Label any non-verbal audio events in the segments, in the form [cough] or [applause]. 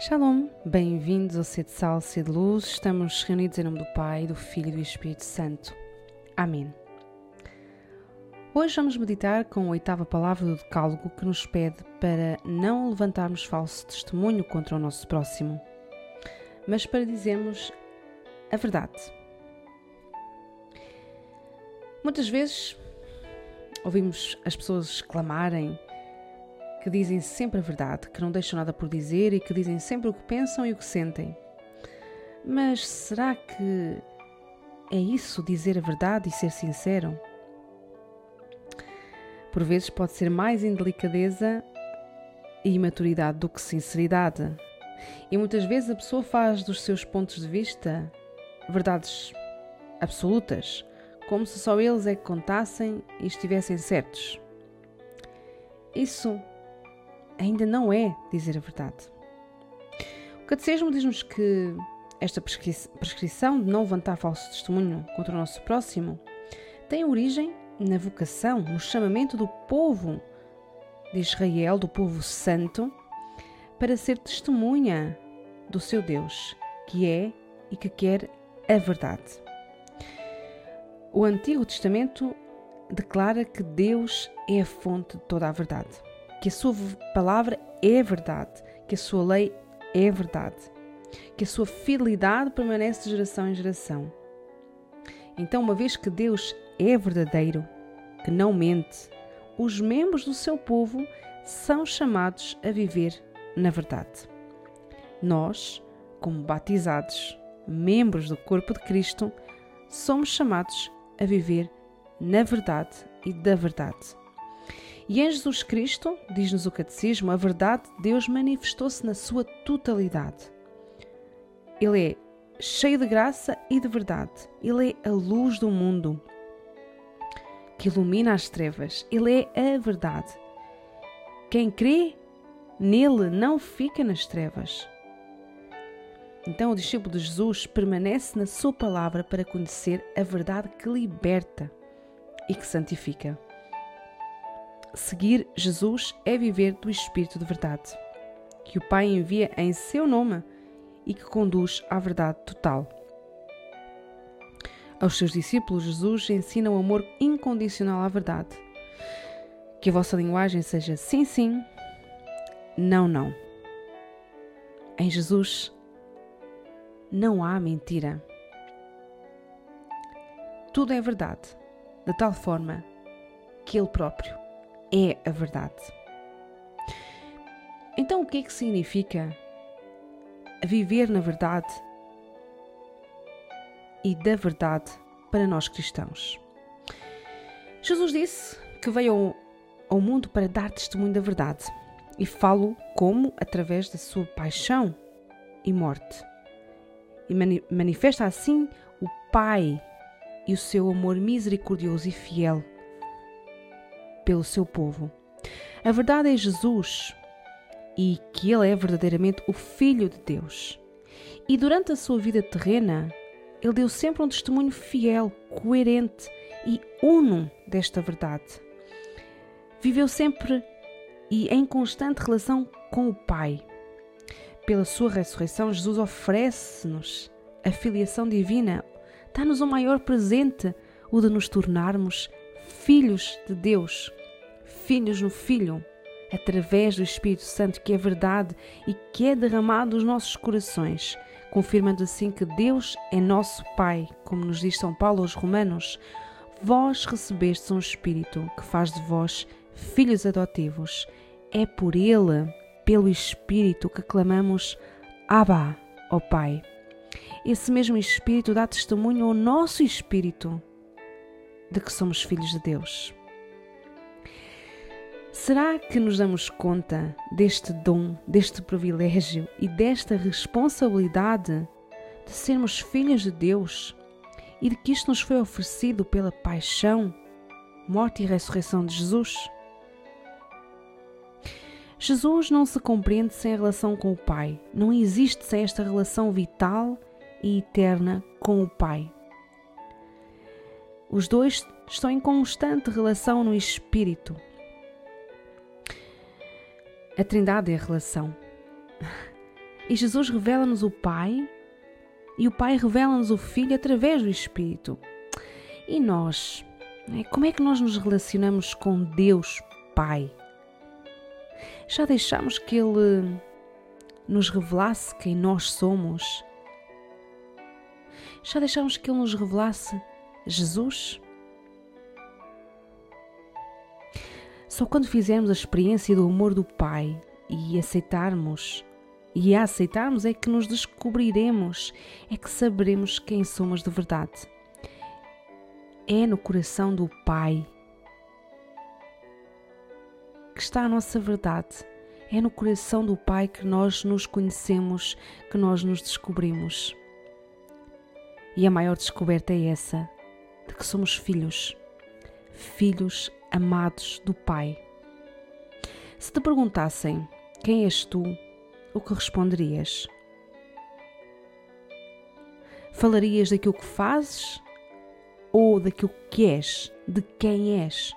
Shalom, bem-vindos ao Sede Sal, Sede Luz. Estamos reunidos em nome do Pai, do Filho e do Espírito Santo. Amém. Hoje vamos meditar com a oitava palavra do Decálogo que nos pede para não levantarmos falso testemunho contra o nosso próximo, mas para dizermos a verdade. Muitas vezes ouvimos as pessoas clamarem que dizem sempre a verdade, que não deixam nada por dizer e que dizem sempre o que pensam e o que sentem. Mas será que é isso dizer a verdade e ser sincero? Por vezes pode ser mais indelicadeza e imaturidade do que sinceridade. E muitas vezes a pessoa faz dos seus pontos de vista verdades absolutas, como se só eles é que contassem e estivessem certos. Isso ainda não é dizer a verdade. O Catecismo diz-nos que esta prescrição de não levantar falso testemunho contra o nosso próximo tem origem na vocação, no chamamento do povo de Israel, do povo santo, para ser testemunha do seu Deus, que é e que quer a verdade. O Antigo Testamento declara que Deus é a fonte de toda a verdade que a sua palavra é verdade, que a sua lei é verdade, que a sua fidelidade permanece de geração em geração. Então, uma vez que Deus é verdadeiro, que não mente, os membros do seu povo são chamados a viver na verdade. Nós, como batizados, membros do corpo de Cristo, somos chamados a viver na verdade e da verdade. E em Jesus Cristo, diz-nos o Catecismo, a verdade de Deus manifestou-se na sua totalidade. Ele é cheio de graça e de verdade. Ele é a luz do mundo que ilumina as trevas. Ele é a verdade. Quem crê nele não fica nas trevas. Então o discípulo de Jesus permanece na sua palavra para conhecer a verdade que liberta e que santifica. Seguir Jesus é viver do Espírito de verdade, que o Pai envia em seu nome e que conduz à verdade total. Aos seus discípulos, Jesus ensina o amor incondicional à verdade. Que a vossa linguagem seja sim, sim, não, não. Em Jesus não há mentira. Tudo é verdade, de tal forma que Ele próprio é a verdade. Então, o que é que significa viver na verdade e da verdade para nós cristãos? Jesus disse que veio ao mundo para dar testemunho da verdade e falo como através da sua paixão e morte. E manifesta assim o Pai e o seu amor misericordioso e fiel pelo seu povo. A verdade é Jesus e que ele é verdadeiramente o Filho de Deus. E durante a sua vida terrena, ele deu sempre um testemunho fiel, coerente e uno desta verdade. Viveu sempre e em constante relação com o Pai. Pela sua ressurreição, Jesus oferece-nos a filiação divina, dá-nos o um maior presente, o de nos tornarmos filhos de Deus filhos no Filho, através do Espírito Santo, que é verdade e que é derramado nos nossos corações, confirmando assim que Deus é nosso Pai, como nos diz São Paulo aos Romanos. Vós recebestes um Espírito que faz de vós filhos adotivos. É por Ele, pelo Espírito, que clamamos Abba, ó Pai. Esse mesmo Espírito dá testemunho ao nosso Espírito de que somos filhos de Deus. Será que nos damos conta deste dom, deste privilégio e desta responsabilidade de sermos filhos de Deus e de que isto nos foi oferecido pela paixão, morte e ressurreição de Jesus? Jesus não se compreende sem a relação com o Pai. Não existe sem esta relação vital e eterna com o Pai. Os dois estão em constante relação no espírito a Trindade é a relação. E Jesus revela-nos o Pai e o Pai revela-nos o Filho através do Espírito. E nós? Né, como é que nós nos relacionamos com Deus Pai? Já deixamos que Ele nos revelasse quem nós somos? Já deixamos que Ele nos revelasse Jesus? Só quando fizermos a experiência do amor do Pai e aceitarmos, e a aceitarmos é que nos descobriremos, é que saberemos quem somos de verdade. É no coração do Pai que está a nossa verdade. É no coração do Pai que nós nos conhecemos, que nós nos descobrimos. E a maior descoberta é essa, de que somos filhos, filhos amados do Pai. Se te perguntassem quem és tu, o que responderias? Falarias daquilo que fazes ou daquilo que és, de quem és?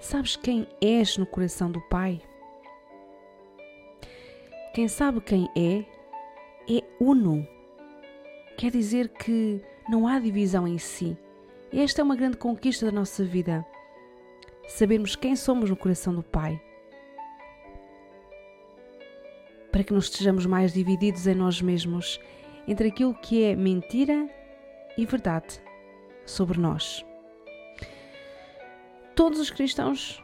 Sabes quem és no coração do Pai? Quem sabe quem é, é uno. Quer dizer que não há divisão em si. Esta é uma grande conquista da nossa vida. Sabermos quem somos no coração do Pai. Para que não estejamos mais divididos em nós mesmos entre aquilo que é mentira e verdade sobre nós todos os cristãos,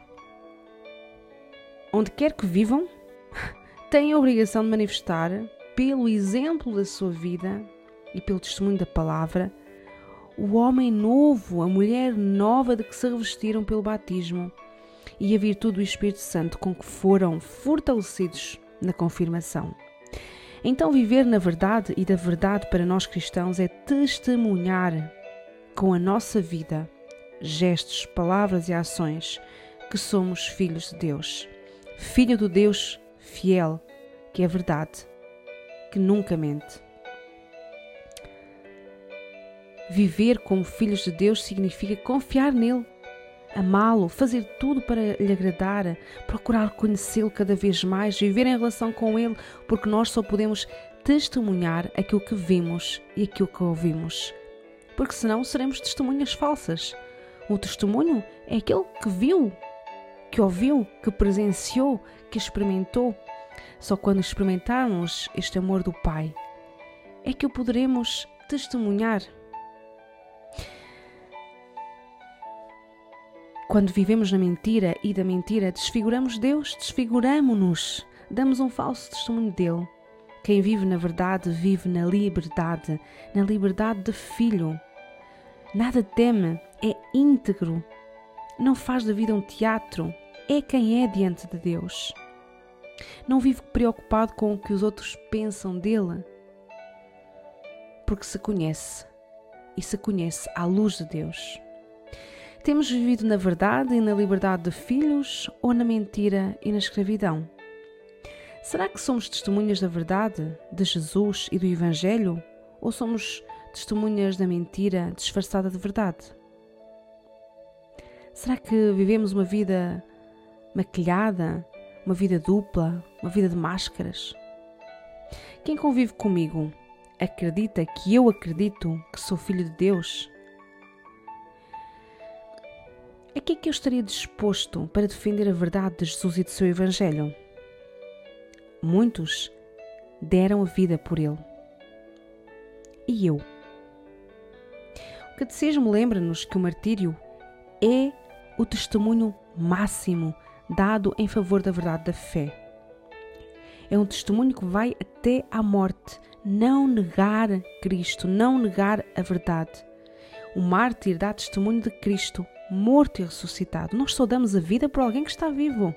onde quer que vivam, [laughs] têm a obrigação de manifestar, pelo exemplo da sua vida e pelo testemunho da palavra, o homem novo, a mulher nova de que se revestiram pelo batismo e a virtude do Espírito Santo com que foram fortalecidos na confirmação. Então, viver na verdade e da verdade para nós cristãos é testemunhar com a nossa vida gestos, palavras e ações que somos filhos de Deus. Filho do Deus fiel, que é verdade, que nunca mente. Viver como filhos de Deus significa confiar nele, amá-lo, fazer tudo para lhe agradar, procurar conhecê-lo cada vez mais, viver em relação com ele, porque nós só podemos testemunhar aquilo que vimos e aquilo que ouvimos. Porque senão seremos testemunhas falsas. O testemunho é aquele que viu, que ouviu, que presenciou, que experimentou. Só quando experimentarmos este amor do Pai é que o poderemos testemunhar. Quando vivemos na mentira e da mentira, desfiguramos Deus, desfiguramos-nos, damos um falso testemunho dele. Quem vive na verdade vive na liberdade, na liberdade de filho. Nada teme, é íntegro, não faz da vida um teatro, é quem é diante de Deus. Não vive preocupado com o que os outros pensam dele, porque se conhece e se conhece à luz de Deus. Temos vivido na verdade e na liberdade de filhos ou na mentira e na escravidão? Será que somos testemunhas da verdade, de Jesus e do Evangelho? Ou somos testemunhas da mentira disfarçada de verdade? Será que vivemos uma vida maquilhada, uma vida dupla, uma vida de máscaras? Quem convive comigo acredita que eu acredito que sou filho de Deus? A que é que eu estaria disposto para defender a verdade de Jesus e do seu Evangelho? Muitos deram a vida por ele. E eu? O Catecismo lembra-nos que o martírio é o testemunho máximo dado em favor da verdade da fé. É um testemunho que vai até à morte, não negar Cristo, não negar a verdade. O mártir dá testemunho de Cristo, morto e ressuscitado. Nós só damos a vida por alguém que está vivo.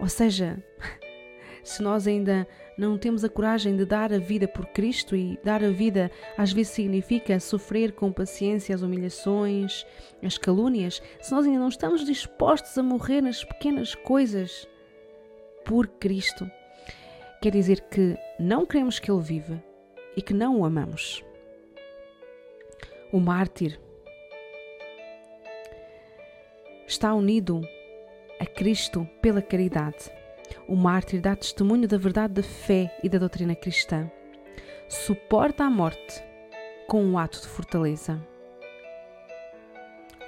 Ou seja, [laughs] se nós ainda não temos a coragem de dar a vida por Cristo e dar a vida às vezes significa sofrer com paciência as humilhações, as calúnias, se nós ainda não estamos dispostos a morrer nas pequenas coisas por Cristo, quer dizer que não queremos que Ele viva e que não o amamos. O mártir está unido a Cristo pela caridade O mártir dá testemunho da verdade da fé e da doutrina cristã. Suporta a morte com um ato de fortaleza.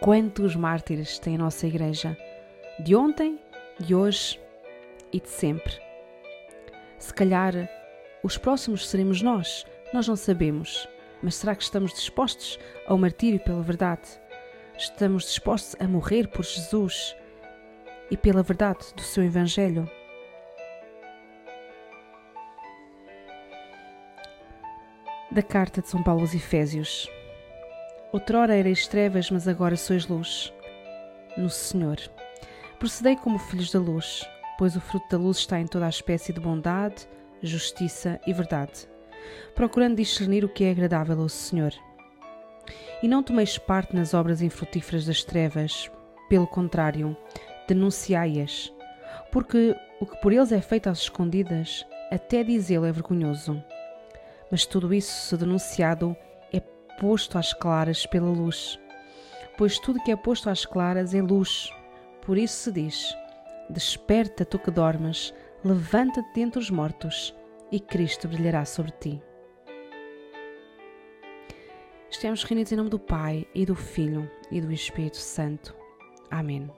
Quantos mártires tem a nossa Igreja? De ontem, de hoje e de sempre. Se calhar os próximos seremos nós, nós não sabemos. Mas será que estamos dispostos ao martírio pela verdade? Estamos dispostos a morrer por Jesus e pela verdade do seu Evangelho? Da carta de São Paulo aos Efésios. Outrora erais trevas, mas agora sois luz. No Senhor. Procedei como filhos da luz, pois o fruto da luz está em toda a espécie de bondade, justiça e verdade, procurando discernir o que é agradável ao Senhor. E não tomeis parte nas obras infrutíferas das trevas, pelo contrário, denunciai-as, porque o que por eles é feito às escondidas, até dizê-lo é vergonhoso. Mas tudo isso, se denunciado, é posto às claras pela luz. Pois tudo que é posto às claras é luz. Por isso se diz: Desperta, tu que dormes, levanta-te dentre os mortos, e Cristo brilhará sobre ti. Estamos reunidos em nome do Pai, e do Filho, e do Espírito Santo. Amém.